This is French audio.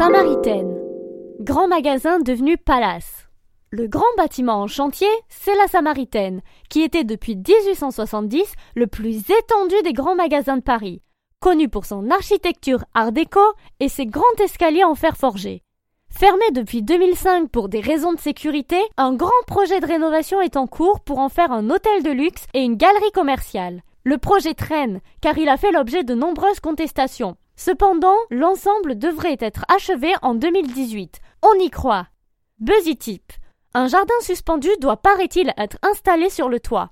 Samaritaine. Grand magasin devenu palace. Le grand bâtiment en chantier, c'est la Samaritaine, qui était depuis 1870 le plus étendu des grands magasins de Paris, connu pour son architecture art déco et ses grands escaliers en fer forgé. Fermé depuis 2005 pour des raisons de sécurité, un grand projet de rénovation est en cours pour en faire un hôtel de luxe et une galerie commerciale. Le projet traîne, car il a fait l'objet de nombreuses contestations. Cependant, l'ensemble devrait être achevé en 2018. On y croit. Buzzy. Un jardin suspendu doit paraît-il être installé sur le toit.